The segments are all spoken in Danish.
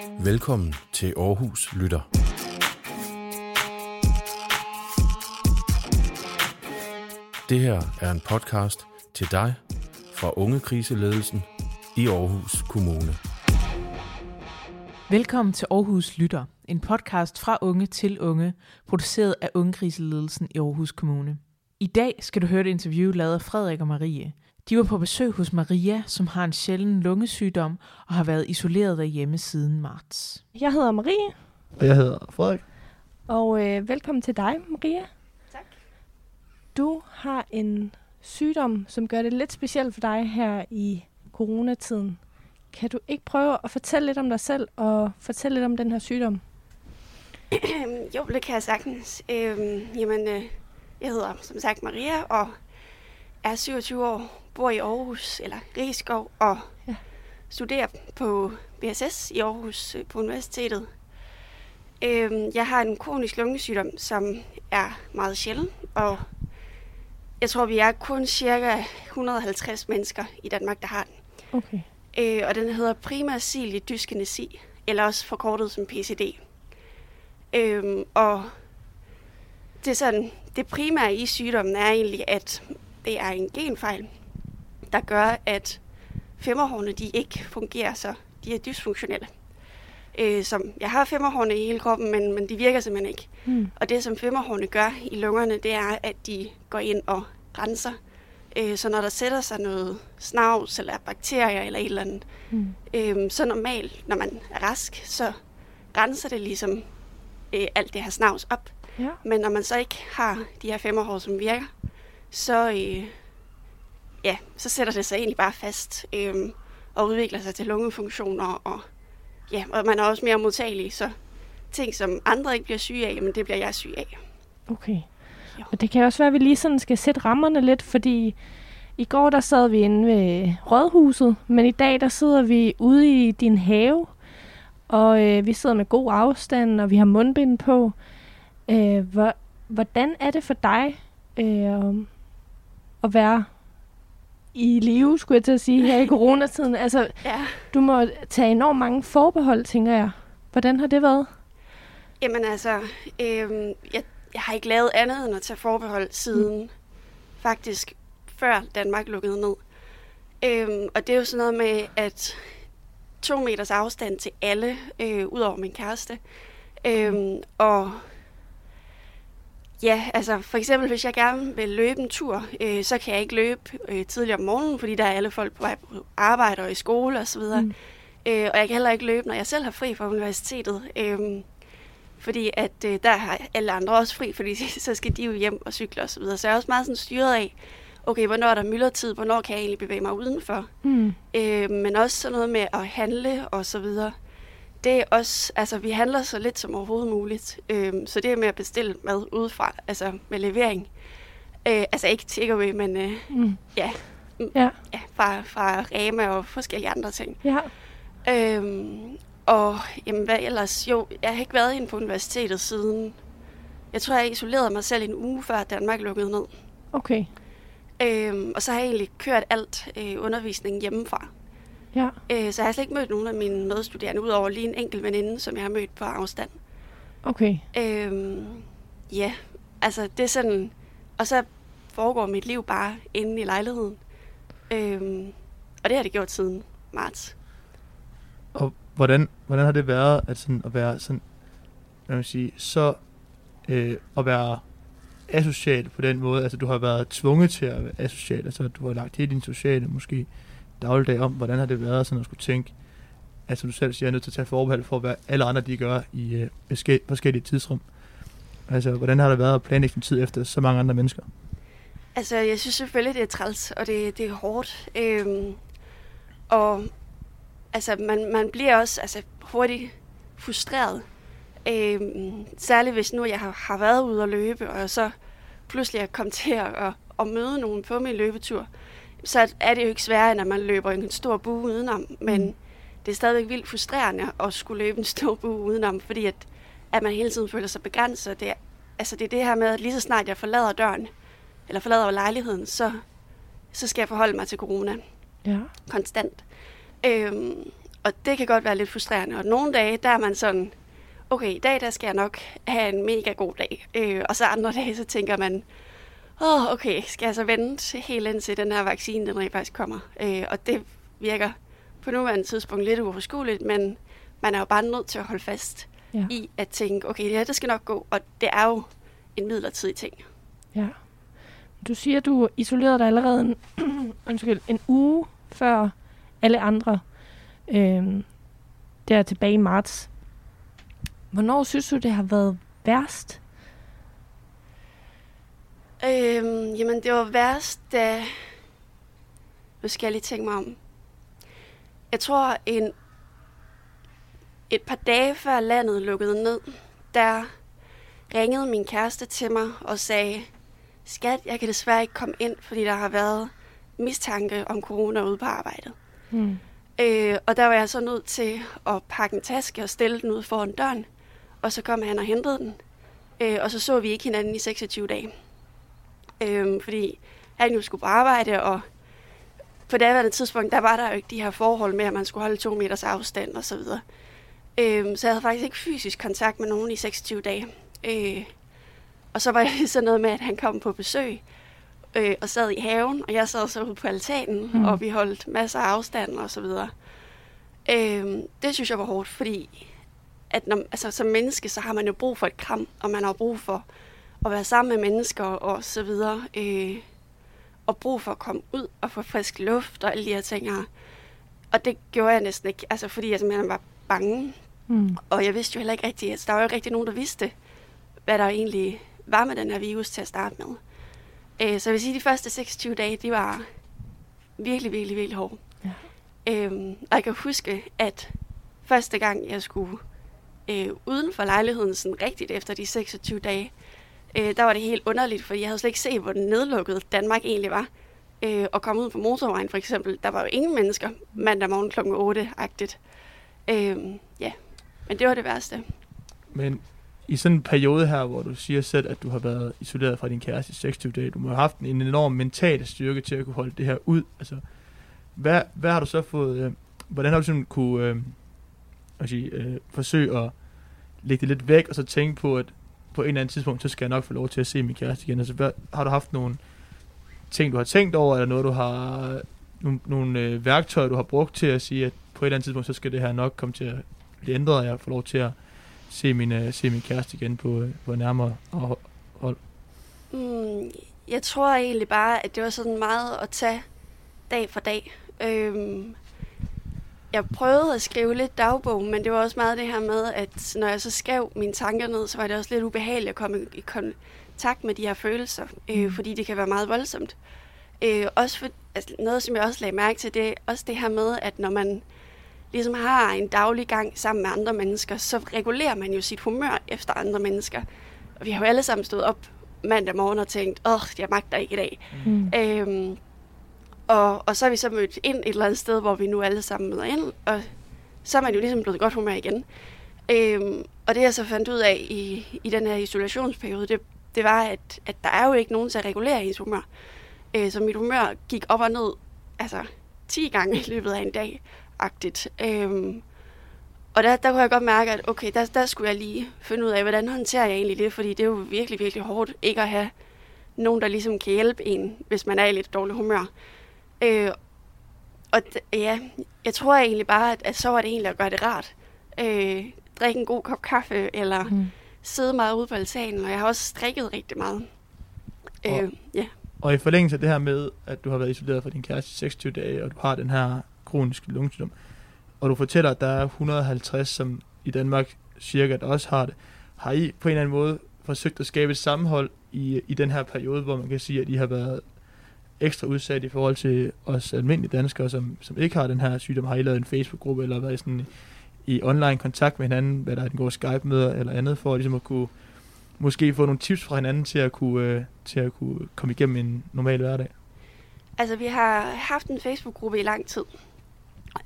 Velkommen til Aarhus Lytter. Det her er en podcast til dig fra Unge Kriseledelsen i Aarhus Kommune. Velkommen til Aarhus Lytter, en podcast fra unge til unge, produceret af Ungekriseledelsen i Aarhus Kommune. I dag skal du høre et interview lavet af Frederik og Marie. De var på besøg hos Maria, som har en sjælden lungesygdom og har været isoleret derhjemme siden marts. Jeg hedder Marie, Og jeg hedder Frederik. og øh, velkommen til dig, Maria. Tak. Du har en sygdom, som gør det lidt specielt for dig her i coronatiden. Kan du ikke prøve at fortælle lidt om dig selv og fortælle lidt om den her sygdom? Jo, det kan jeg sagtens. Øhm, jamen, øh, jeg hedder som sagt Maria og er 27 år, bor i Aarhus, eller Rigskov, og Ja. studerer på BSS i Aarhus øh, på universitetet. Øhm, jeg har en kronisk lungesygdom, som er meget sjælden, og jeg tror, vi er kun cirka 150 mennesker i Danmark, der har den. Okay. Øh, og den hedder primær cilie dyskinesi, eller også forkortet som PCD. Øhm, og det, er sådan, det primære i sygdommen er egentlig, at det er en genfejl, der gør, at femmerhårene de ikke fungerer, så de er dysfunktionelle. Øh, som, jeg har femmerhårene i hele kroppen, men, men de virker simpelthen ikke. Hmm. Og det, som femmerhårene gør i lungerne, det er, at de går ind og renser. Øh, så når der sætter sig noget snavs, eller bakterier, eller et eller andet, Hmm. øh, så normalt, når man er rask, så renser det ligesom øh, alt det her snavs op. Ja. Men når man så ikke har de her femmerhår, som virker, så, øh, ja, så sætter det sig egentlig bare fast øh, og udvikler sig til lungefunktioner. Og, ja, og man er også mere modtagelig, så ting, som andre ikke bliver syge af, jamen det bliver jeg syg af. Okay. Jo. Og det kan også være, at vi lige sådan skal sætte rammerne lidt, fordi i går der sad vi inde ved rådhuset, men i dag der sidder vi ude i din have, og øh, vi sidder med god afstand, og vi har mundbind på. Øh, hvor, hvordan er det for dig øh, at være i live, skulle jeg til at sige, her i coronatiden? Altså, Ja. du må tage enormt mange forbehold, tænker jeg. Hvordan har det været? Jamen altså, øh, jeg, jeg har ikke lavet andet end at tage forbehold siden mm. faktisk før Danmark lukkede ned. Øh, og det er jo sådan noget med, at to meters afstand til alle, øh, ud over min kæreste. Øh, og ja, altså for eksempel hvis jeg gerne vil løbe en tur, øh, så kan jeg ikke løbe øh, tidligere om morgenen, fordi der er alle folk på vej på arbejde og i skole osv. Mm. Mm. Øh, og jeg kan heller ikke løbe, når jeg selv har fri fra universitetet. Øh, fordi at øh, der har alle andre også fri, fordi så skal de jo hjem og cykle osv. Så, så jeg er også meget sådan styret af, okay, hvornår er der myldretid, hvornår kan jeg egentlig bevæge mig udenfor. Hmm. Øh, men også sådan noget med at handle og så videre. Det er også, altså vi handler så lidt som overhovedet muligt. Øh, så det er med at bestille mad udefra, altså med levering. Øh, altså ikke takeaway, men øh, Mm. ja, Ja, ja, fra, fra Rema og forskellige andre ting. ja. Øhm, og jamen, hvad ellers? Jo, jeg har ikke været inde på universitetet siden... Jeg tror, jeg isolerede mig selv en uge før Danmark lukkede ned. Okay. Øhm, og så har jeg egentlig kørt alt øh, undervisning hjemmefra. Ja. Øh, så jeg har slet ikke mødt nogen af mine medstuderende, udover lige en enkelt veninde, som jeg har mødt på afstand. Okay. Øhm, ja, altså det er sådan... Og så foregår mit liv bare inde i lejligheden. Øhm, og det har det gjort siden marts. Og hvordan, hvordan har det været at, sådan, at være sådan, hvad man sige, så øh, at være asocial på den måde? Altså, du har været tvunget til at være asocial, altså du har lagt hele din sociale, måske dagligdag om, hvordan har det været sådan at skulle tænke, altså du selv siger, jeg er nødt til at tage forbehold for, hvad alle andre de gør i øh, beske- forskellige tidsrum. Altså, hvordan har det været at planlægge din tid efter så mange andre mennesker? Altså, jeg synes selvfølgelig, det er træls, og det, det er hårdt. Øhm, og altså, man, man bliver også altså, hurtigt frustreret. Øhm, særligt hvis nu jeg har, har været ude at løbe, og så pludselig er kommet til at, at, at møde nogen på min løbetur, så er det jo ikke sværere, end at man løber en stor bue udenom. Men Mm. det er stadigvæk vildt frustrerende at skulle løbe en stor bue udenom, fordi at, at man hele tiden føler sig begrænset. Det er, altså, det er det her med, at lige så snart jeg forlader døren, eller forlader lejligheden, så, så skal jeg forholde mig til corona Ja. konstant. Øhm, og det kan godt være lidt frustrerende. Og nogle dage, der er man sådan, okay, i dag der skal jeg nok have en mega god dag. Øh, og så andre dage, så tænker man, åh, oh, okay, skal jeg så vente helt indtil den her vaccine, den rent faktisk kommer? Øh, og det virker på nuværende tidspunkt lidt uoverskueligt, men man er jo bare nødt til at holde fast ja. i at tænke, okay, det her, det skal nok gå, og det er jo en midlertidig ting. Ja. Du siger, du isolerede dig allerede en, undskyld, en uge før alle andre. Øh, der tilbage i marts. Hvornår synes du, det har været værst? Øhm, jamen, det var værst, da... Nu skal jeg lige tænke mig om. Jeg tror, en, et par dage før landet lukkede ned, der ringede min kæreste til mig og sagde, skat, jeg kan desværre ikke komme ind, fordi der har været mistanke om corona ude på arbejdet. Hmm. Øh, og der var jeg så nødt til at pakke en taske og stille den ud foran døren. Og så kom han og hentede den. Øh, og så så vi ikke hinanden i 26 dage. Øh, fordi han jo skulle på arbejde, og på daværende tidspunkt, der var der jo ikke de her forhold med, at man skulle holde to meters afstand og så videre. Øh, så jeg havde faktisk ikke fysisk kontakt med nogen i 26 dage. Øh, og så var det så noget med, at han kom på besøg øh, og sad i haven, og jeg sad så ude på altanen, mm. og vi holdt masser af afstand og så videre. Øh, det synes jeg var hårdt, fordi at når, altså, som menneske, så har man jo brug for et kram, og man har brug for at være sammen med mennesker og så videre. Øh, og brug for at komme ud og få frisk luft og alle de her ting her. Og det gjorde jeg næsten ikke, altså fordi jeg simpelthen var bange. Mm. Og jeg vidste jo heller ikke rigtigt, altså der var jo ikke rigtig nogen, der vidste, hvad der egentlig var med den her virus til at starte med. Øh, så jeg vil sige, at de første 26 dage, de var virkelig, virkelig, virkelig hårde. Ja. Øhm, og jeg kan huske, at første gang, jeg skulle øh, uden for lejligheden sådan rigtigt efter de 26 dage, øh, der var det helt underligt, for jeg havde slet ikke set, hvor nedlukket Danmark egentlig var. Øh, og komme ud på motorvejen for eksempel, der var jo ingen mennesker mandag morgen kl. 8-agtigt. Øh, ja, men det var det værste. Men i sådan en periode her, hvor du siger selv, at du har været isoleret fra din kæreste i 26 dage, du må have haft en enorm mental styrke til at kunne holde det her ud. Altså, hvad, hvad har du så fået, øh, hvordan har du sådan kunne øh, sige, øh, forsøge at lægge det lidt væk, og så tænke på, at på en eller anden tidspunkt, så skal jeg nok få lov til at se min kæreste igen. Altså, hvad, har du haft nogle ting, du har tænkt over, eller noget, du har, nogle, nogle øh, værktøjer, du har brugt til at sige, at på et eller andet tidspunkt, så skal det her nok komme til at blive ændret, og jeg får lov til at se min, øh, se min kæreste igen på, øh, på nærmere hold? Mm, jeg tror egentlig bare, at det var sådan meget at tage dag for dag. Øhm, jeg prøvede at skrive lidt dagbog, men det var også meget det her med, at når jeg så skrev mine tanker ned, så var det også lidt ubehageligt at komme i kontakt med de her følelser, øh, mm. fordi det kan være meget voldsomt. Øh, også for, altså noget, som jeg også lagde mærke til, det er også det her med, at når man ligesom har en daglig gang sammen med andre mennesker, så regulerer man jo sit humør efter andre mennesker. Og vi har jo alle sammen stået op mandag morgen og tænkt, åh, jeg magter ikke i dag. Mm. Øhm, og, og så er vi så mødt ind et eller andet sted, hvor vi nu alle sammen møder ind, og så er man jo ligesom blevet godt humør igen. Øhm, og det jeg så fandt ud af i, i den her isolationsperiode, det, det var, at, at der er jo ikke nogen til at regulere ens humør. Øh, så mit humør gik op og ned, altså 10 gange i løbet af en dag agtigt øhm, Og der, der kunne jeg godt mærke, at okay, der, der skulle jeg lige finde ud af, hvordan håndterer jeg egentlig det, fordi det er jo virkelig, virkelig hårdt ikke at have nogen, der ligesom kan hjælpe en, hvis man er i lidt dårlig humør. Øh, og ja, jeg tror egentlig bare, at, at så var det egentlig at gøre det rart. Øh, drikke en god kop kaffe, eller mm. sidde meget ude på altanen, og jeg har også strikket rigtig meget. Og, øh, ja. og i forlængelse af det her med, at du har været isoleret fra din kæreste i 26 dage, og du har den her kronisk lungesygdom, og du fortæller, at der er 150, som i Danmark cirka der også har det, har I på en eller anden måde forsøgt at skabe et sammenhold i, i den her periode, hvor man kan sige, at I har været ekstra udsat i forhold til os almindelige danskere, som, som ikke har den her sygdom, har I lavet en Facebook-gruppe, eller været sådan i online kontakt med hinanden, hvad der er en god Skype-møder eller andet, for ligesom at kunne måske få nogle tips fra hinanden til at kunne, øh, til at kunne komme igennem en normal hverdag? Altså, vi har haft en Facebook-gruppe i lang tid,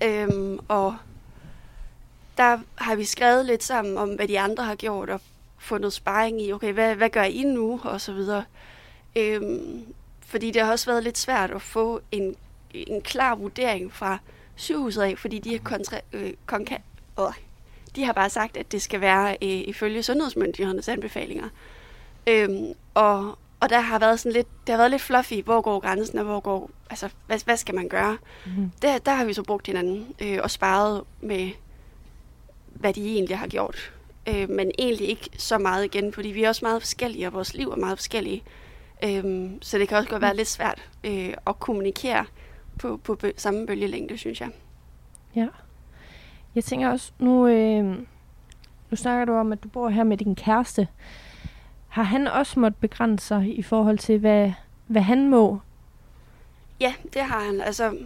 Øhm, og der har vi skrevet lidt sammen om, hvad de andre har gjort, og fundet sparring i, okay, hvad, hvad gør I nu, og så videre. Øhm, fordi det har også været lidt svært at få en, en klar vurdering fra sygehuset af, fordi de har, kontra, øh, konka, øh, de har bare sagt, at det skal være øh, ifølge sundhedsmyndighedernes anbefalinger. Øhm, og, og der har været sådan lidt, det har været lidt fluffy, hvor går grænsen, og hvor går, altså, hvad, hvad skal man gøre? Mm. Der, der har vi så brugt hinanden øh, og sparet med, hvad de egentlig har gjort. Øh, men egentlig ikke så meget igen, fordi vi er også meget forskellige, og vores liv er meget forskellige. Øh, så det kan også godt være lidt svært øh, at kommunikere på, på bø- samme bølgelængde, synes jeg. Ja. Jeg tænker også, nu, øh, nu snakker du om, at du bor her med din kæreste. Har han også måttet begrænse sig i forhold til, hvad, hvad han må? Ja, det har han. Altså,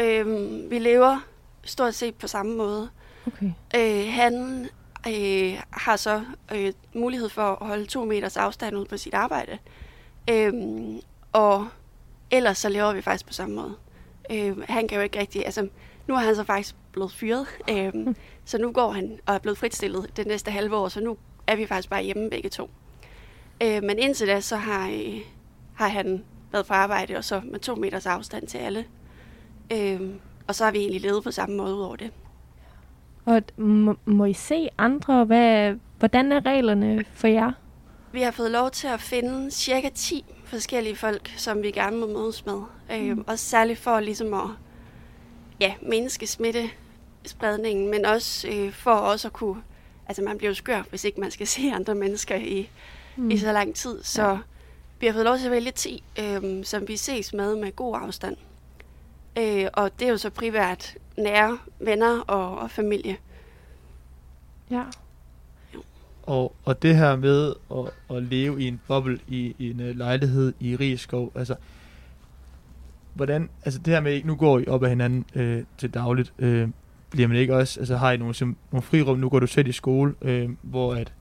øh, vi lever stort set på samme måde. Okay. Øh, han øh, har så øh, mulighed for at holde to meters afstand ud på sit arbejde. Øh, og ellers så lever vi faktisk på samme måde. Øh, han kan jo ikke rigtig... Altså, nu er han så faktisk blevet fyret. Øh, så nu går han og er blevet fritstillet det næste halve år, så nu er vi faktisk bare hjemme begge to. Øh, men indtil da, så har, øh, har han været på arbejde, og så med to meters afstand til alle. Øh, og så har vi egentlig levet på samme måde ud over det. Og må, må I se andre? Hvad, hvordan er reglerne for jer? Vi har fået lov til at finde cirka 10 forskellige folk, som vi gerne må mødes med. Øh, Mm. også særligt for ligesom at ja, mindske smittespredningen, men også øh, for også at kunne... Altså man bliver jo skør, hvis ikke man skal se andre mennesker i, mm. i så lang tid. Så ja. vi har fået lov til at vælge 10, øh, som vi ses med med god afstand. Øh, og det er jo så primært nære venner og, og familie. Ja. Og, og det her med at, at leve i en boble i, i en uh, lejlighed i Rigskov, altså hvordan, altså det her med, ikke nu går I op ad hinanden øh, til dagligt, øh, bliver man ikke også, altså har I nogle, sim- nogle frirum, nu går du selv i skole, øh, hvor at,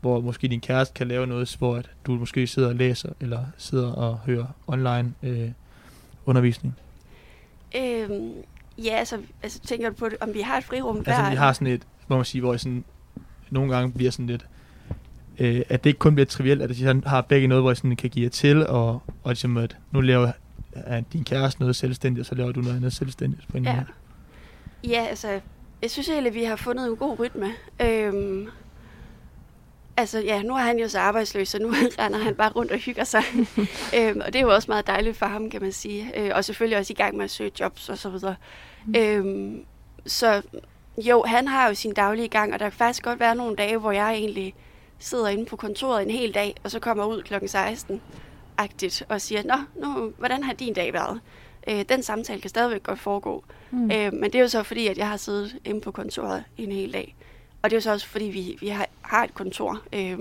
hvor måske din kæreste kan lave noget, hvor at du måske sidder og læser, eller sidder og hører online øh, undervisning. Øh, ja, altså, altså tænker du på, om vi har et frirum hver? Altså vi har sådan et, hvor man siger, hvor jeg sådan, nogle gange bliver sådan lidt, øh, at det ikke kun bliver trivielt, at de sådan har begge noget, hvor jeg sådan kan give jer til, og, og ligesom at nu laver at din kæreste noget selvstændigt, og så laver du noget andet selvstændigt på en Ja. måde. Ja, altså, jeg synes egentlig, at vi har fundet en god rytme. Øhm, altså, ja, nu er han jo så arbejdsløs, så nu render han bare rundt og hygger sig. øhm, og det er jo også meget dejligt for ham, kan man sige. Øh, og selvfølgelig også i gang med at søge jobs og så videre. Mm. Mm. Øhm, så jo, han har jo sin daglige gang, og der kan faktisk godt være nogle dage, hvor jeg egentlig sidder inde på kontoret en hel dag, og så kommer ud klokken 16 agtigt og siger, Nå, nu, hvordan har din dag været? Øh, den samtale kan stadigvæk godt foregå. Mm. Øh, men det er jo så fordi, at jeg har siddet inde på kontoret en hel dag. Og det er jo så også fordi, vi, vi har, har et kontor. Øh,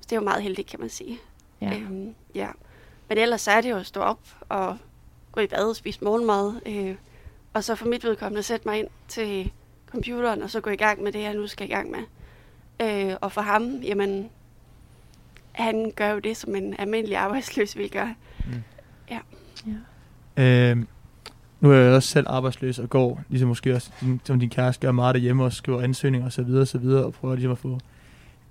så det er jo meget heldigt, kan man sige. ja. Øh, ja. Men ellers så er det jo at stå op og gå i bad og spise morgenmad. Øh, og så for mit vedkommende sætte mig ind til computeren, og så gå i gang med det, jeg nu skal i gang med. Øh, og for ham, jamen, han gør jo det, som en almindelig arbejdsløs vil gøre. ja. Øh, nu er jeg også selv arbejdsløs og går, ligesom måske også, din- som din kæreste gør meget derhjemme og skriver ansøgninger osv. Og, så videre, og prøver ligesom at få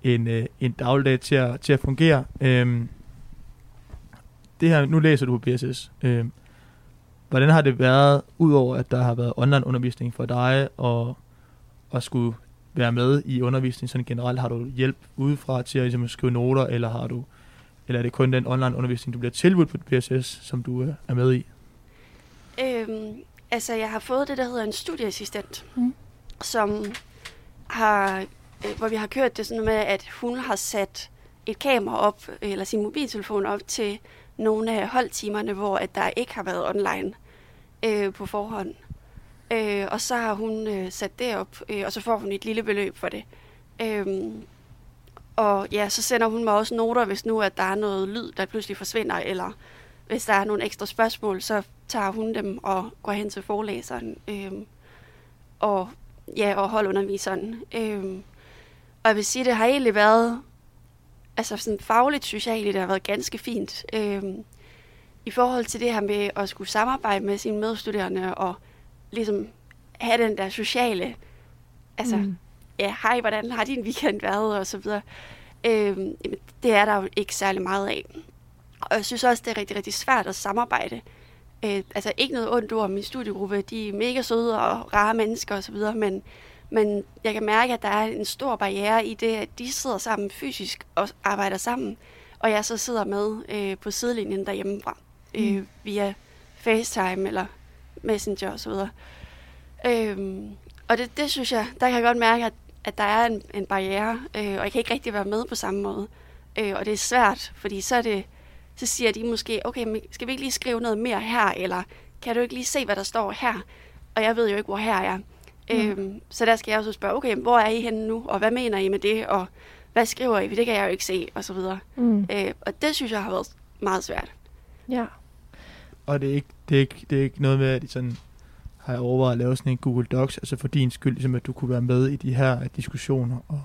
en, øh, en dagligdag til at, til at fungere. Øh, det her, nu læser du på BSS. Øh, hvordan har det været, udover at der har været online undervisning for dig, og at skulle være med i undervisning sådan generelt? Har du hjælp udefra til at ligesom, skrive noter, eller har du eller er det kun den online undervisning, du bliver tilbudt på BSS, som du øh, er med i? Øhm, altså, jeg har fået det, der hedder en studieassistent, Mm. som har, øh, hvor vi har kørt det sådan med, at hun har sat et kamera op, eller sin mobiltelefon op til nogle af holdtimerne, hvor at der ikke har været online øh, på forhånd. Øh, og så har hun øh, sat det op, øh, og så får hun et lille beløb for det. Øh, og ja, så sender hun mig også noter, hvis nu at der er noget lyd, der pludselig forsvinder, eller hvis der er nogle ekstra spørgsmål, så tager hun dem og går hen til forelæseren Øh, og, ja, og holdunderviseren. Øh, og jeg vil sige, det har egentlig været, altså sådan fagligt synes jeg egentlig, det har været ganske fint. Øh, I forhold til det her med at skulle samarbejde med sine medstuderende og ligesom have den der sociale, altså Mm. ja, hej, hvordan har din weekend været, og så videre. Øhm, det er der jo ikke særlig meget af. Og jeg synes også, det er rigtig, rigtig svært at samarbejde Øh, altså ikke noget ondt ord om min studiegruppe. De er mega søde og rare mennesker osv., men, men jeg kan mærke, at der er en stor barriere i det, at de sidder sammen fysisk og arbejder sammen, og jeg så sidder med øh, på sidelinjen derhjemmefra øh, Mm. via FaceTime eller Messenger osv. Øhm, og det, det synes jeg, der kan jeg godt mærke, at, at der er en, en barriere, øh, og jeg kan ikke rigtig være med på samme måde. Øh, og det er svært, fordi så er det, så siger de måske, okay, men skal vi ikke lige skrive noget mere her, eller kan du ikke lige se, hvad der står her? Og jeg ved jo ikke, hvor her er. Mm. Øhm, så der skal jeg også spørge, okay, hvor er I henne nu, og hvad mener I med det, og hvad skriver I, for det kan jeg jo ikke se, og så videre. Mm. Øh, og det synes jeg har været meget svært. Ja. Og det er ikke, det er ikke, det er ikke noget med, at de sådan har overvejet at lave sådan en Google Docs, altså for din skyld, ligesom at du kunne være med i de her diskussioner, og,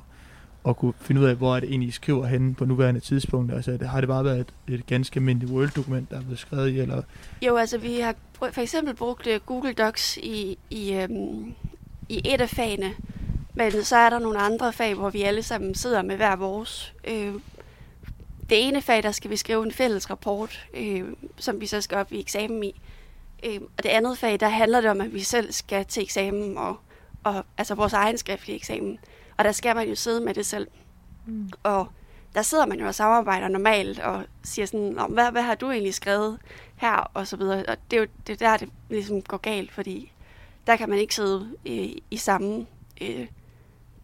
og kunne finde ud af, hvor er det egentlig, I skriver henne på nuværende tidspunkt. Altså, det, har det bare været et, et ganske almindeligt Word-dokument, der er blevet skrevet i, eller Jo, altså vi har for eksempel brugt øh, Google Docs i, i, øhm, i et af fagene, men så er der nogle andre fag, hvor vi alle sammen sidder med hver vores. Øh, det ene fag, der skal vi skrive en fælles rapport, øh, som vi så skal op i eksamen i. Øh, og det andet fag, der handler det om, at vi selv skal til eksamen, og, og altså vores egen skriftlige eksamen. Og der skal man jo sidde med det selv. Mm. Og der sidder man jo og samarbejder normalt og siger sådan, "Nå, hvad, hvad har du egentlig skrevet her, og så videre. Og det er jo det er der, det ligesom går galt, fordi der kan man ikke sidde øh, i samme øh,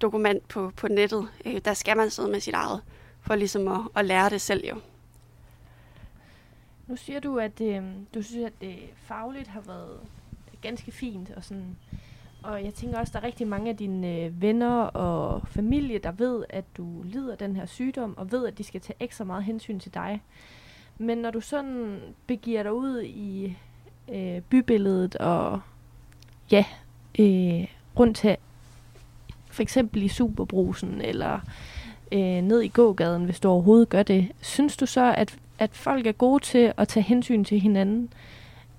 dokument på, på nettet. Øh, der skal man sidde med sit eget, for ligesom at, at lære det selv jo. Nu siger du, at øh, du synes, at det fagligt har været ganske fint. Og, sådan. og jeg tænker også, at der er rigtig mange af dine øh, venner og familie, der ved, at du lider den her sygdom, og ved, at de skal tage ekstra meget hensyn til dig. Men når du sådan begiver dig ud i øh, bybilledet og ja, øh, rundt til for eksempel i Superbrusen eller øh, ned i gågaden, hvis du overhovedet gør det, synes du så, at, at folk er gode til at tage hensyn til hinanden?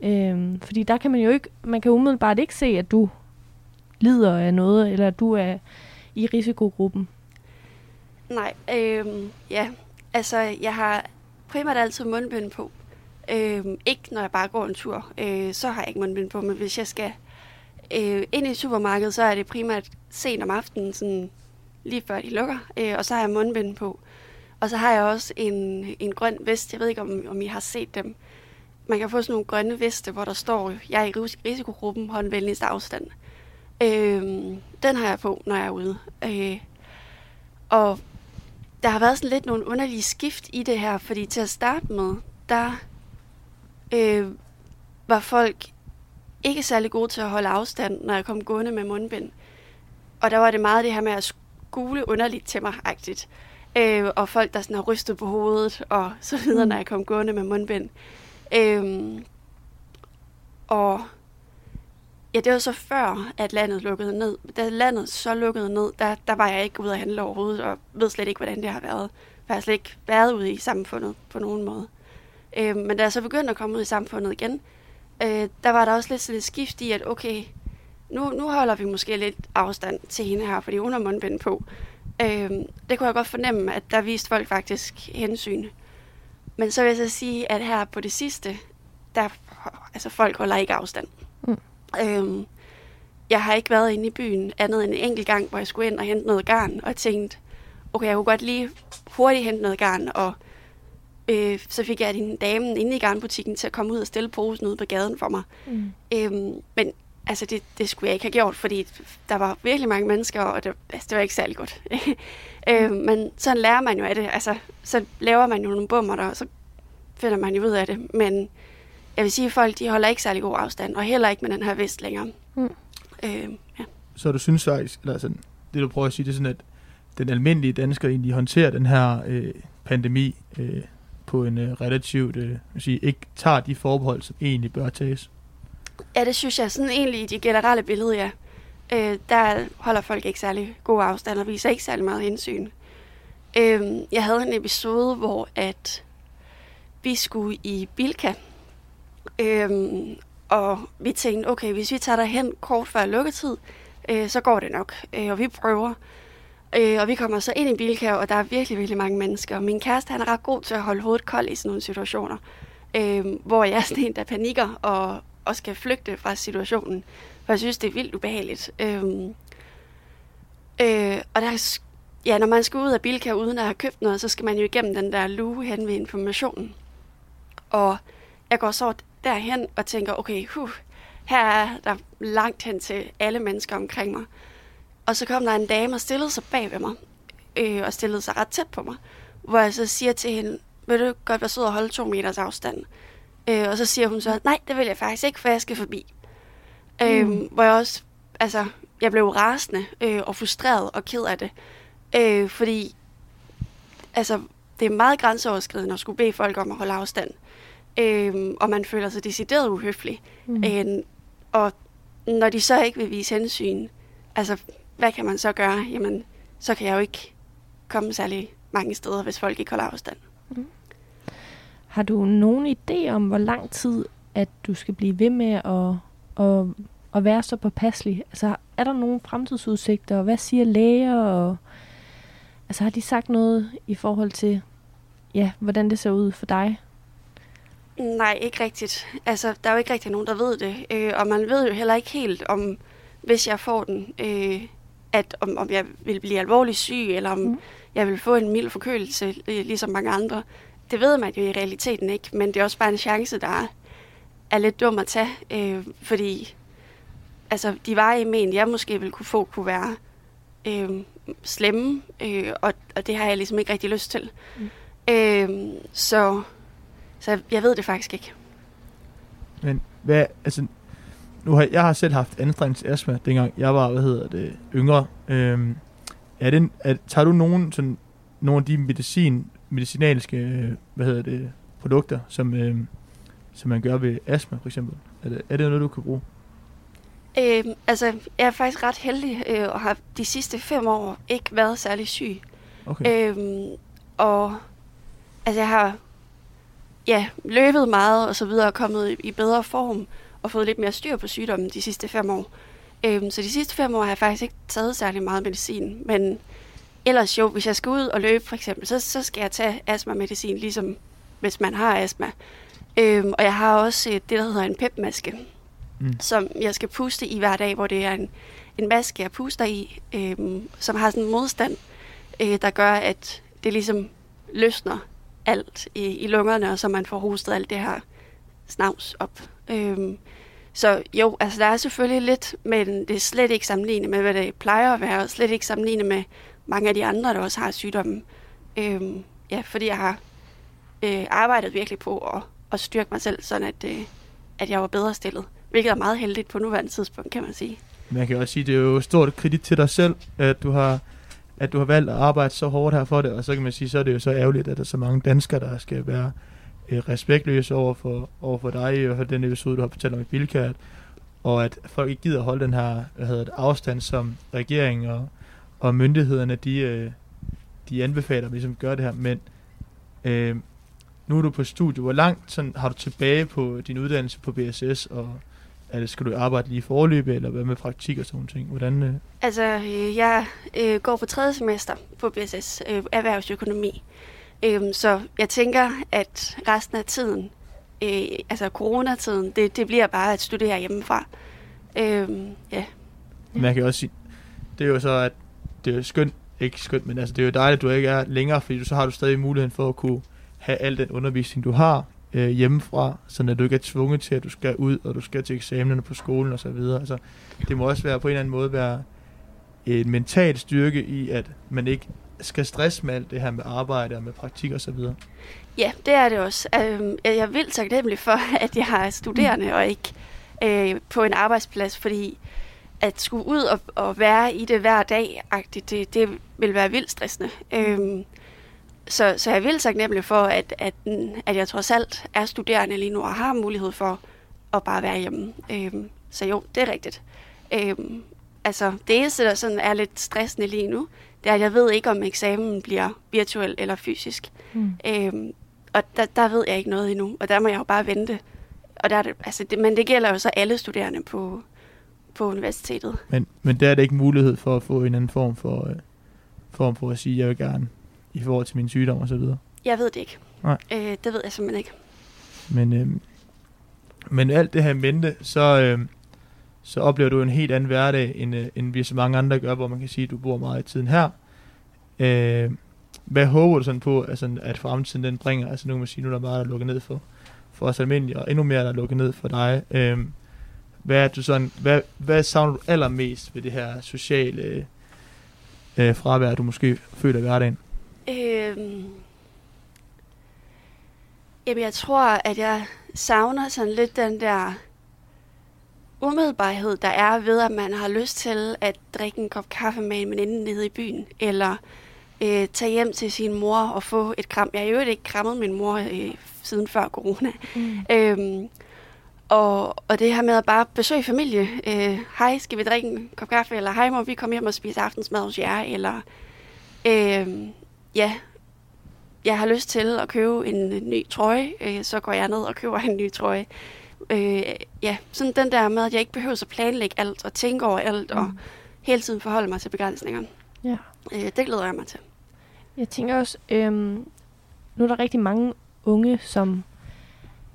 Øh, fordi der kan man jo ikke, man kan umiddelbart ikke se, at du lider af noget, eller at du er i risikogruppen. Nej, øh, ja. Altså, jeg har primært altid mundbind på. Øh, ikke når jeg bare går en tur, øh, så har jeg ikke mundbind på, men hvis jeg skal øh, ind i supermarkedet, så er det primært sent om aftenen, sådan lige før de lukker, øh, og så har jeg mundbind på. Og så har jeg også en, en grøn vest, jeg ved ikke, om, om I har set dem. Man kan få sådan nogle grønne veste, hvor der står, jeg er i risikogruppen, risikogruppen, håndvenligst afstand. Øh, den har jeg på, når jeg er ude. Øh, og der har været sådan lidt nogle underlige skift i det her, fordi til at starte med, der øh, var folk ikke særlig gode til at holde afstand, når jeg kom gående med mundbind. Og der var det meget det her med at skule underligt til mig, agtigt. Øh, og folk, der sådan har rystet på hovedet, og så videre, Mm. når jeg kom gående med mundbind. Øh, og ja, det var så før, at landet lukkede ned. Da landet så lukkede ned, der, der var jeg ikke ude at handle overhovedet, og ved slet ikke, hvordan det har været. Jeg har slet ikke været ude i samfundet på nogen måde. Øh, men da jeg så begyndte at komme ud i samfundet igen, øh, der var der også lidt sådan et skift i, at okay, nu, nu holder vi måske lidt afstand til hende her, fordi hun har mundbind på. Øh, det kunne jeg godt fornemme, at der viste folk faktisk hensyn. Men så vil jeg så sige, at her på det sidste, der, altså folk holder ikke afstand. Mm. Øhm, jeg har ikke været inde i byen andet end en enkelt gang, hvor jeg skulle ind og hente noget garn, og tænkte, okay, jeg kunne godt lige hurtigt hente noget garn, og øh, så fik jeg din dame inde i garnbutikken til at komme ud og stille posen ude på gaden for mig. Mm. Øhm, men altså, det, det skulle jeg ikke have gjort, fordi der var virkelig mange mennesker, og det, altså, det var ikke særlig godt. øhm, men sådan lærer man jo af det. Altså, så laver man jo nogle bummer der, og så finder man jo ud af det. Men jeg vil sige, at folk de holder ikke særlig god afstand, og heller ikke med den her vest længere. Mm. Øhm, ja. Så du synes faktisk, eller sådan, det du prøver at sige, det er sådan, at den almindelige dansker egentlig håndterer den her øh, pandemi øh, på en øh, relativt, øh, sige, ikke tager de forbehold, som egentlig bør tages ja, det synes jeg sådan egentlig i de generelle billede, ja. Øh, der holder folk ikke særlig god afstand og viser ikke særlig meget hensyn. Øh, jeg havde en episode, hvor at vi skulle i Bilka, øhm, og vi tænkte, okay, hvis vi tager derhen kort før lukketid, øh, så går det nok, øh, og vi prøver. Øh, og vi kommer så ind i Bilka, og der er virkelig, virkelig mange mennesker. Og min kæreste, han er ret god til at holde hovedet koldt i sådan nogle situationer. øh, hvor jeg er sådan en, der panikker og, og skal flygte fra situationen, for jeg synes, det er vildt ubehageligt. Øh, øh, og der ja, når man skal ud af Bilka uden at have købt noget, så skal man jo igennem den der luge hen ved informationen. Og jeg går så derhen og tænker, okay, huh, her er der langt hen til alle mennesker omkring mig. Og så kom der en dame og stillede sig bag ved mig, øh, og stillede sig ret tæt på mig, hvor jeg så siger til hende, vil du godt være sød og holde to meters afstand? Øh, og så siger hun så, nej, det vil jeg faktisk ikke, for jeg skal forbi. Mm. Øh, hvor jeg også, altså, jeg blev rasende øh, og frustreret og ked af det. Øh, fordi, altså, det er meget grænseoverskridende at skulle bede folk om at holde afstand. Øh, og man føler sig decideret uhøflig. Mm. Øh, og når de så ikke vil vise hensyn, altså, hvad kan man så gøre? Jamen, så kan jeg jo ikke komme særlig mange steder, hvis folk ikke holder afstand. Mm. Har du nogen idé om, hvor lang tid, at du skal blive ved med at, at, at være så påpasselig? Altså, er der nogle fremtidsudsigter, og hvad siger læger? Og, altså, har de sagt noget i forhold til, ja, hvordan det ser ud for dig? Nej, ikke rigtigt. Altså, der er jo ikke rigtig nogen, der ved det. Øh, og man ved jo heller ikke helt, om hvis jeg får den, øh, at om, om jeg vil blive alvorligt syg, eller om mm. jeg vil få en mild forkølelse, øh, ligesom mange andre. Det ved man jo i realiteten ikke, men det er også bare en chance, der er lidt dum at tage, øh, fordi altså, de varige men, jeg måske vil kunne få, kunne være øh, slemme, øh, og, og det har jeg ligesom ikke rigtig lyst til. Mm. Øh, så, så jeg ved det faktisk ikke. Men hvad, altså, nu har jeg har selv haft astma, dengang jeg var, hvad hedder det, yngre. Øhm, er det, er, tager du nogen, sådan, nogle af de medicin, medicinalske, hvad hedder det, produkter, som, øh, som man gør ved astma, for eksempel? Er det, er det noget, du kan bruge? Øh, altså, jeg er faktisk ret heldig øh, og har de sidste fem år ikke været særlig syg. Okay. Øh, og altså, jeg har ja, løbet meget og så videre og kommet i, i bedre form og fået lidt mere styr på sygdommen de sidste fem år. Øhm, så de sidste fem år har jeg faktisk ikke taget særlig meget medicin, men ellers jo, hvis jeg skal ud og løbe for eksempel, så, så skal jeg tage astma-medicin, ligesom hvis man har astma. Øhm, og jeg har også det, der hedder en pepmaske, mm. som jeg skal puste i hver dag, hvor det er en, en maske, jeg puster i, øhm, som har sådan en modstand, øh, der gør, at det ligesom løsner alt i, i lungerne, og så man får hostet alt det her snavs op. Øhm, så jo, altså der er selvfølgelig lidt, men det er slet ikke sammenlignet med, hvad det plejer at være, og slet ikke sammenlignet med mange af de andre, der også har sygdommen. Øhm, ja, fordi jeg har øh, arbejdet virkelig på at, at styrke mig selv, sådan at, øh, at jeg var bedre stillet. Hvilket er meget heldigt på nuværende tidspunkt, kan man sige. Man kan også sige, at det er jo stort kredit til dig selv, at du har at du har valgt at arbejde så hårdt her for det, og så kan man sige, så er det jo så ærgerligt, at der er så mange danskere, der skal være øh, respektløse over for, over for dig, og den episode, du har fortalt om i Bilkært, og at folk ikke gider holde den her hvad hedder det, afstand, som regeringen og, og myndighederne, de, øh, de anbefaler, at vi ligesom gør det her. Men øh, nu er du på studie. Hvor langt sådan, har du tilbage på din uddannelse på BSS, og er det, skal du arbejde lige i forløb, eller hvad med praktik og sådan noget? Hvordan, øh? Altså, øh, jeg øh, går på tredje semester på BSS, øh, erhvervsøkonomi. Øhm, så jeg tænker, at resten af tiden, øh, altså coronatiden, det, det bliver bare at studere hjemmefra. Øhm, ja. Jeg kan også sige, det er jo så, at det er skønt, ikke skønt, men altså, det er jo dejligt, at du ikke er længere, fordi du, så har du stadig muligheden for at kunne have al den undervisning, du har øh, hjemmefra, så at du ikke er tvunget til, at du skal ud, og du skal til eksamenerne på skolen og så videre. Altså, det må også være på en eller anden måde være en mental styrke i, at man ikke skal stresse med alt det her med arbejde og med praktik og så videre. Ja, det er det også. Øhm, jeg er vildt taknemmelig for, at jeg har studerende mm. og ikke øh, på en arbejdsplads, fordi at skulle ud og, og være i det hver dag, det, det vil være vildt stressende. Øhm, så, så jeg er vildt taknemmelig for, at, at, at jeg trods alt er studerende lige nu og har mulighed for at bare være hjemme. Øhm, så jo, det er rigtigt. Øhm, altså, det eneste, der sådan er lidt stressende lige nu, det er, at jeg ved ikke, om eksamen bliver virtuel eller fysisk. Mm. Øhm, og der, der ved jeg ikke noget endnu, og der må jeg jo bare vente. Og der er det, altså det, men det gælder jo så alle studerende på, på universitetet. Men, men der er det ikke mulighed for at få en anden form for, øh, form for at sige, at jeg vil gerne i forhold til min sygdom og så videre? Jeg ved det ikke. Nej. Øh, det ved jeg simpelthen ikke. Men, øh, men alt det her mente, så, øh, så oplever du en helt anden hverdag, end, øh, end vi så mange andre gør, hvor man kan sige, at du bor meget i tiden her. Øh, hvad håber du sådan på, altså, at fremtiden den bringer? Altså nu kan man sige, nu er der meget, der er lukket ned for, for os almindelige, og endnu mere, der er lukket ned for dig. Øh, hvad, er du sådan, hvad, hvad savner du allermest ved det her sociale øh, fravær, du måske føler i hverdagen? Øhm, jamen, jeg tror, at jeg savner sådan lidt den der umiddelbarhed, der er ved, at man har lyst til at drikke en kop kaffe med en veninde nede i byen, eller øh, tage hjem til sin mor og få et kram. Jeg har jo ikke krammet min mor øh, siden før corona. Mm. Øhm, og, og det her med at bare besøge familie. Øh, hej, skal vi drikke en kop kaffe? Eller hej, må vi komme hjem og spise aftensmad hos jer? Eller øh, ja, jeg har lyst til at købe en ny trøje, øh, så går jeg ned og køber en ny trøje. Øh, ja, sådan den der med, at jeg ikke behøver at planlægge alt og tænke over alt, mm. og hele tiden forholde mig til begrænsningerne. Ja. Øh, det glæder jeg mig til. Jeg tænker også, øhm, nu er der rigtig mange unge, som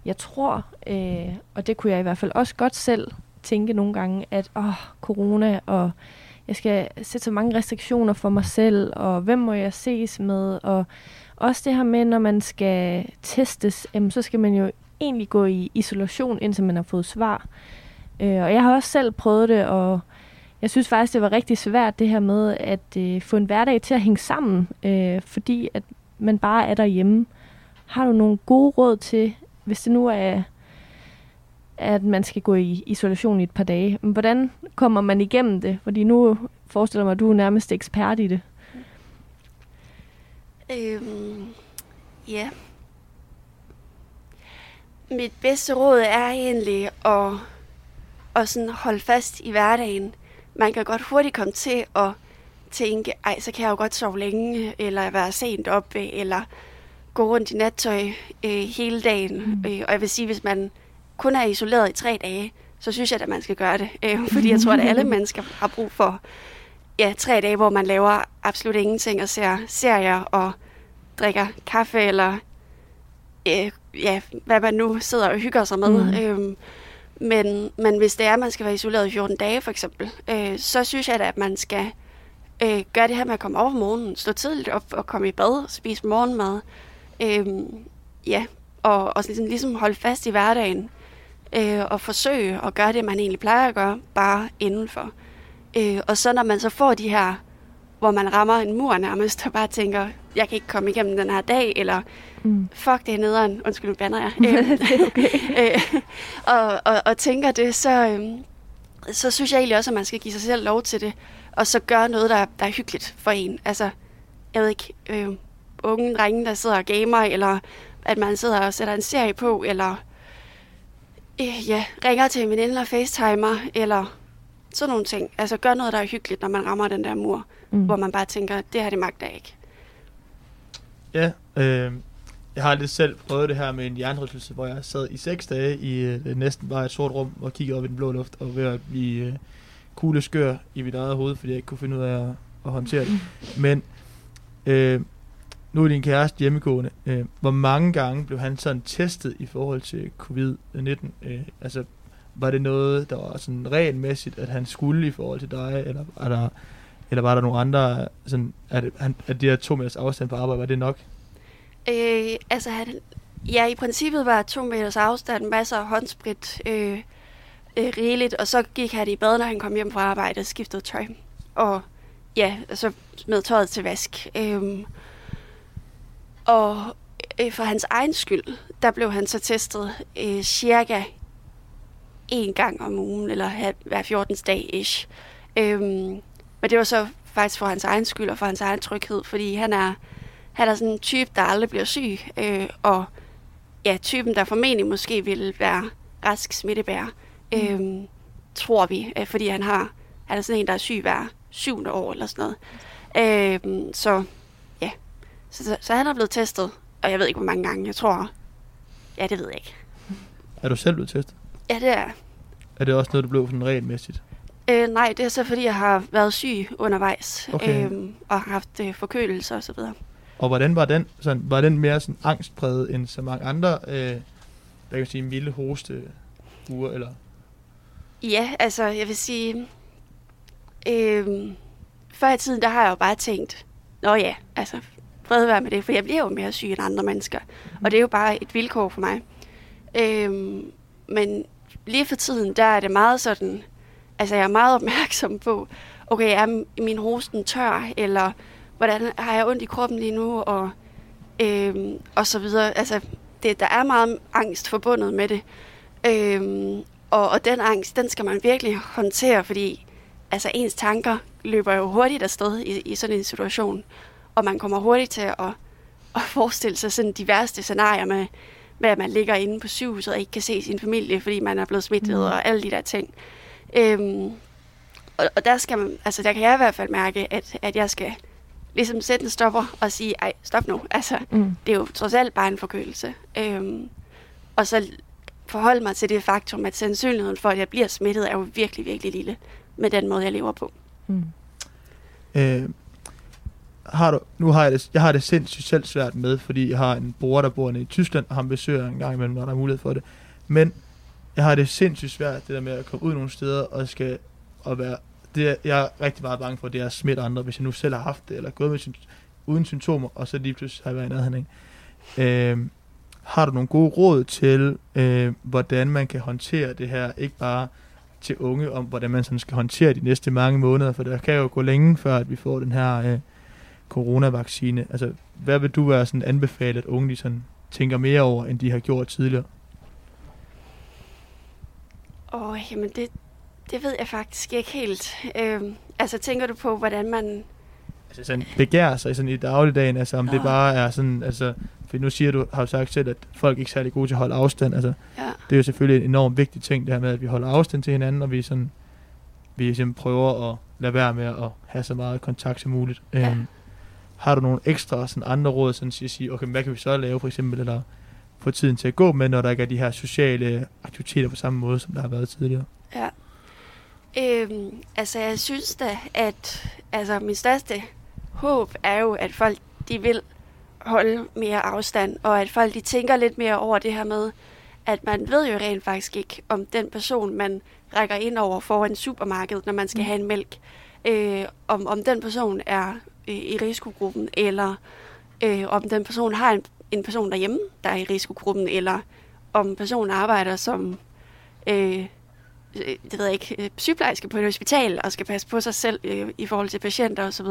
jeg tror, øh, og det kunne jeg i hvert fald også godt selv tænke nogle gange, at åh, corona, og jeg skal sætte så mange restriktioner for mig selv, og hvem må jeg ses med, og også det her med, når man skal testes, jamen, så skal man jo egentlig gå i isolation, indtil man har fået svar. Øh, og jeg har også selv prøvet det, og jeg synes faktisk, det var rigtig svært det her med at øh, få en hverdag til at hænge sammen, øh, fordi at man bare er derhjemme. Har du nogle gode råd til, hvis det nu er, at man skal gå i isolation i et par dage, men hvordan kommer man igennem det? Fordi nu forestiller mig, at du er nærmest ekspert i det. Øhm, ja. Mit bedste råd er egentlig at, at sådan holde fast i hverdagen. Man kan godt hurtigt komme til at tænke, ej, så kan jeg jo godt sove længe, eller være sent oppe, eller gå rundt i nattøj øh, hele dagen. Mm. Øh, og jeg vil sige, hvis man kun er isoleret i tre dage, så synes jeg, at man skal gøre det. Øh, fordi jeg tror, at alle mennesker har brug for ja, tre dage, hvor man laver absolut ingenting og ser serier og drikker kaffe eller øh, ja, hvad man nu sidder og hygger sig med. Mm. Øhm, men, men hvis det er, at man skal være isoleret i 14 dage for eksempel, øh, så synes jeg da, at man skal øh, gøre det her med at komme over om morgenen, stå tidligt op og komme i bad, spise morgenmad. Øh, ja, og, og ligesom, ligesom holde fast i hverdagen øh, og forsøge at gøre det, man egentlig plejer at gøre, bare indenfor. Øh, og så når man så får de her, hvor man rammer en mur nærmest, og bare tænker, jeg kan ikke komme igennem den her dag, eller mm. fuck, det er nederen, undskyld, nu bander jeg. det er okay. øh, og, og, og tænker det, så, øh, så synes jeg egentlig også, at man skal give sig selv lov til det, og så gøre noget, der, der er hyggeligt for en. Altså, jeg ved ikke, øh, unge drenge, der sidder og gamer, eller at man sidder og sætter en serie på, eller øh, ja, ringer til en veninde og facetimer, eller sådan nogle ting. Altså gør noget, der er hyggeligt, når man rammer den der mur, mm. hvor man bare tænker, det her det magter jeg ikke. Ja, øh, jeg har lidt selv prøvet det her med en jernrystelse, hvor jeg sad i seks dage i øh, næsten bare et sort rum og kiggede op i den blå luft og ved at blive øh, kugle skør i mit eget hoved, fordi jeg ikke kunne finde ud af at, at håndtere det. Men øh, nu er din kæreste hjemmegående. Øh, hvor mange gange blev han sådan testet i forhold til covid-19? Øh, altså, var det noget, der var sådan regelmæssigt, at han skulle i forhold til dig, eller er der, eller var der nogle andre, sådan, at, han, at de her to meters afstand på arbejde, var det nok? Øh, altså, han, ja, i princippet var to meters afstand, masser af håndsprit, øh, øh, rigeligt, og så gik han i bad, når han kom hjem fra arbejde og skiftede tøj. Og ja, så med tøjet til vask. Øh, og øh, for hans egen skyld, der blev han så testet øh, cirka en gang om ugen, eller hver 14. dag ish. Øhm, men det var så faktisk for hans egen skyld og for hans egen tryghed, fordi han er, han er sådan en type, der aldrig bliver syg, øh, og ja, typen, der formentlig måske vil være rask smittebær, mm. øhm, tror vi, øh, fordi han har han er sådan en, der er syg hver syvende år eller sådan noget. Øhm, så så, så, så han er blevet testet, og jeg ved ikke, hvor mange gange, jeg tror, ja, det ved jeg ikke. Er du selv blevet testet? Ja, det er Er det også noget, du blev sådan regelmæssigt? Øh, nej, det er så fordi, jeg har været syg undervejs, Okay. øhm, og har haft øh, forkølelse og så videre. Og hvordan var den? Sådan, var den mere sådan angstpræget end så mange andre øh, hvad kan sige, milde hoste uger, eller? Ja, altså, jeg vil sige... Øh, før i tiden, der har jeg jo bare tænkt, Nå ja, altså, fred være med det, for jeg bliver jo mere syg end andre mennesker. Og det er jo bare et vilkår for mig. Øh, men lige for tiden, der er det meget sådan... Altså, jeg er meget opmærksom på, okay, er min hosten tør, eller hvordan har jeg ondt i kroppen lige nu, og, øhm, og så videre. Altså, det, der er meget angst forbundet med det. Øhm, og, og den angst, den skal man virkelig håndtere, fordi altså, ens tanker løber jo hurtigt afsted i, i sådan en situation. Og man kommer hurtigt til at, at forestille sig sådan de værste scenarier med, med, at man ligger inde på sygehuset og ikke kan se sin familie, fordi man er blevet smittet mm. og alle de der ting. Øhm, og, og der, skal man, altså, der kan jeg i hvert fald mærke, at, at jeg skal ligesom sætte en stopper og sige, ej, stop nu. Altså, mm. det er jo trods alt bare en forkølelse. Øhm, og så forholde mig til det faktum, at sandsynligheden for, at jeg bliver smittet, er jo virkelig, virkelig lille med den måde, jeg lever på. Mm. Øh, har du, nu har jeg det, jeg har det sindssygt selv svært med, fordi jeg har en bror, der bor i Tyskland, og han besøger en gang imellem, når der er mulighed for det. Men jeg har det sindssygt svært, det der med at komme ud nogle steder og skal og være det, jeg er rigtig meget bange for, det er at smitte andre, hvis jeg nu selv har haft det, eller gået med uden symptomer, og så lige pludselig har jeg været i nærheden. Ikke? Øh, har du nogle gode råd til, øh, hvordan man kan håndtere det her, ikke bare til unge, om hvordan man sådan skal håndtere de næste mange måneder, for der kan jo gå længe før, at vi får den her øh, coronavaccine. Altså, hvad vil du være sådan anbefalet, at unge de sådan tænker mere over, end de har gjort tidligere? Åh, oh, jamen det, det ved jeg faktisk ikke helt. Øhm, altså, tænker du på, hvordan man... Altså sådan begærer sig sådan i dagligdagen, altså om oh. det bare er sådan, altså, for nu siger du, har du sagt selv, at folk ikke er særlig gode til at holde afstand, altså, ja. det er jo selvfølgelig en enormt vigtig ting, det her med, at vi holder afstand til hinanden, og vi sådan, vi simpelthen prøver at lade være med at have så meget kontakt som muligt. Ja. Øhm, har du nogle ekstra sådan andre råd, sådan at sige, okay, hvad kan vi så lave for eksempel, eller få tiden til at gå med, når der ikke er de her sociale aktiviteter på samme måde, som der har været tidligere? Ja. Øhm, altså, jeg synes da, at altså, min største håb er jo, at folk de vil holde mere afstand, og at folk de tænker lidt mere over det her med, at man ved jo rent faktisk ikke, om den person, man rækker ind over foran supermarkedet, når man skal mm. have en mælk, øh, om, om den person er øh, i risikogruppen, eller øh, om den person har en, en person derhjemme, der er i risikogruppen, eller om personen arbejder som øh, øh det ved jeg ikke, øh, sygeplejerske på et hospital og skal passe på sig selv øh, i forhold til patienter osv.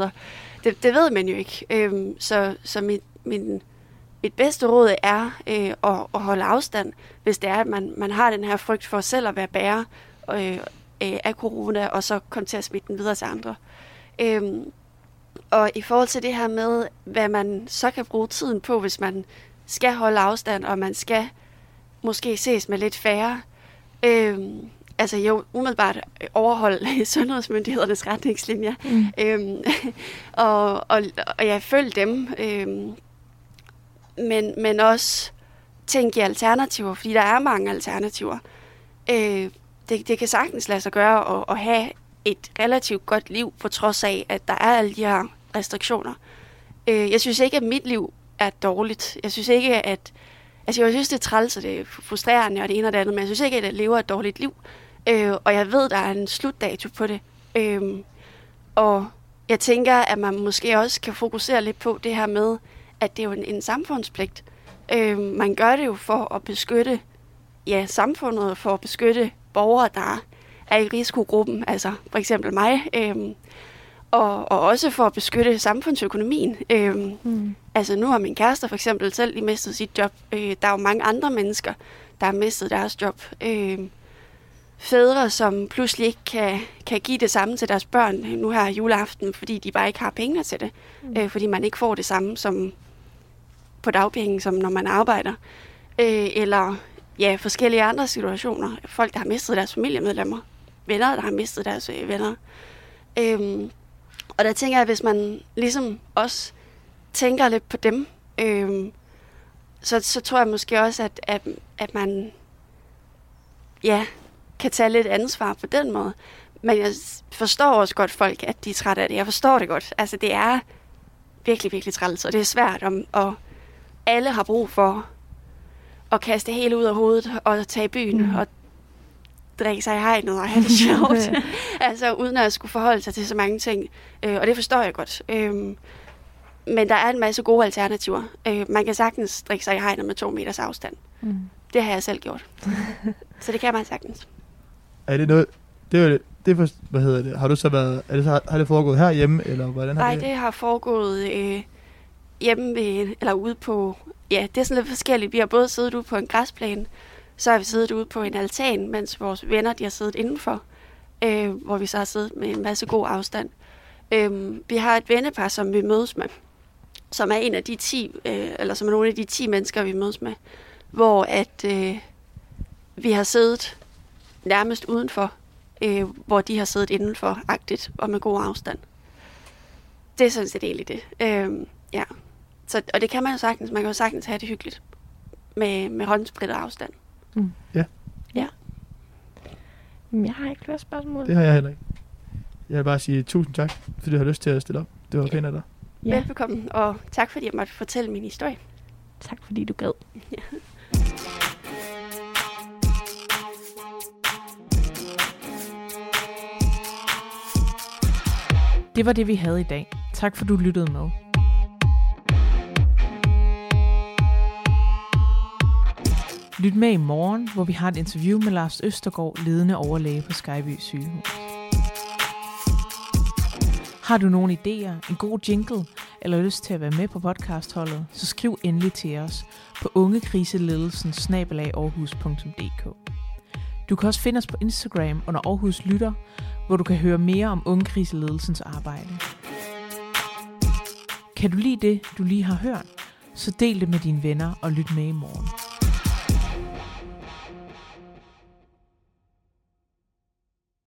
Det, det ved man jo ikke. Øh, så så mit, min, mit bedste råd er øh, at, at holde afstand, hvis det er, at man, man har den her frygt for selv at være bærer øh, øh af corona, og så komme til at smitte den videre til andre. Øh, og i forhold til det her med, hvad man så kan bruge tiden på, hvis man skal holde afstand, og man skal måske ses med lidt færre, øh, altså jo umiddelbart overholde sundhedsmyndighedernes retningslinjer. Mm. Øhm, og, og, og jeg følger dem. Øhm, men, men også tænke i alternativer, fordi der er mange alternativer. Øh, det, det kan sagtens lade sig gøre at, at have et relativt godt liv, på trods af, at der er alle de her restriktioner. Øh, jeg synes ikke, at mit liv er dårligt. Jeg synes ikke, at... Altså, jeg synes, det er træls, og det er frustrerende, og det ene og det andet, men jeg synes ikke, at jeg lever et dårligt liv. Øh, og jeg ved, der er en slutdato på det. Øh, og jeg tænker, at man måske også kan fokusere lidt på det her med, at det er jo en, en samfundspligt. Øh, man gør det jo for at beskytte ja, samfundet, for at beskytte borgere, der er i risikogruppen, altså for eksempel mig, øh, og, og også for at beskytte samfundsøkonomien. Øh, mm. Altså nu har min kæreste for eksempel selv lige mistet sit job. Øh, der er jo mange andre mennesker, der har mistet deres job. Øh, fædre, som pludselig ikke kan, kan give det samme til deres børn nu her juleaften, fordi de bare ikke har penge til det. Mm. Øh, fordi man ikke får det samme som på dagpenge, som når man arbejder. Øh, eller ja, forskellige andre situationer. Folk, der har mistet deres familiemedlemmer. Venner, der har mistet deres øh, venner. Øh, og der tænker jeg, hvis man ligesom også tænker lidt på dem, øh, så, så tror jeg måske også, at, at, at man ja, kan tage lidt ansvar på den måde. Men jeg forstår også godt folk, at de er trætte af det. Jeg forstår det godt. Altså, det er virkelig, virkelig træls, og det er svært, om, og alle har brug for at kaste det hele ud af hovedet og tage i byen mm. og drikke sig i hegnet og have det sjovt. altså uden at skulle forholde sig til så mange ting. Øh, og det forstår jeg godt. Øh, men der er en masse gode alternativer. Øh, man kan sagtens drikke sig i hegnet med to meters afstand. Mm. Det har jeg selv gjort. så det kan man sagtens. Er det noget... Det er det er for, hvad hedder det? Har du så været... Er det så, har det foregået herhjemme, eller hvordan har Nej, det... det har foregået øh, hjemme ved, eller ude på... Ja, det er sådan lidt forskelligt. Vi har både siddet ude på en græsplæne, så har vi siddet ude på en altan, mens vores venner de har siddet indenfor, øh, hvor vi så har siddet med en masse god afstand. Øh, vi har et vennepar, som vi mødes med, som er en af de 10, øh, eller som er nogle af de 10 mennesker, vi mødes med, hvor at øh, vi har siddet nærmest udenfor, øh, hvor de har siddet indenfor, agtigt og med god afstand. Det er sådan set egentlig det. Øh, ja. Så, og det kan man jo sagtens. Man kan jo sagtens have det hyggeligt med, med håndsprit og afstand. Jamen, jeg har ikke flere spørgsmål. Det har jeg heller ikke. Jeg vil bare sige tusind tak, fordi du har lyst til at stille op. Det var pænt af dig. Ja. Velbekomme, og tak fordi jeg måtte fortælle min historie. Tak fordi du gad. Det var det, vi havde i dag. Tak for, du lyttede med. Lyt med i morgen, hvor vi har et interview med Lars Østergaard, ledende overlæge på Skyby sygehus. Har du nogle idéer, en god jingle eller lyst til at være med på podcastholdet, så skriv endelig til os på ungekriseledelsen Du kan også finde os på Instagram under Aarhus Lytter, hvor du kan høre mere om ungekriseledelsens arbejde. Kan du lide det, du lige har hørt, så del det med dine venner og lyt med i morgen.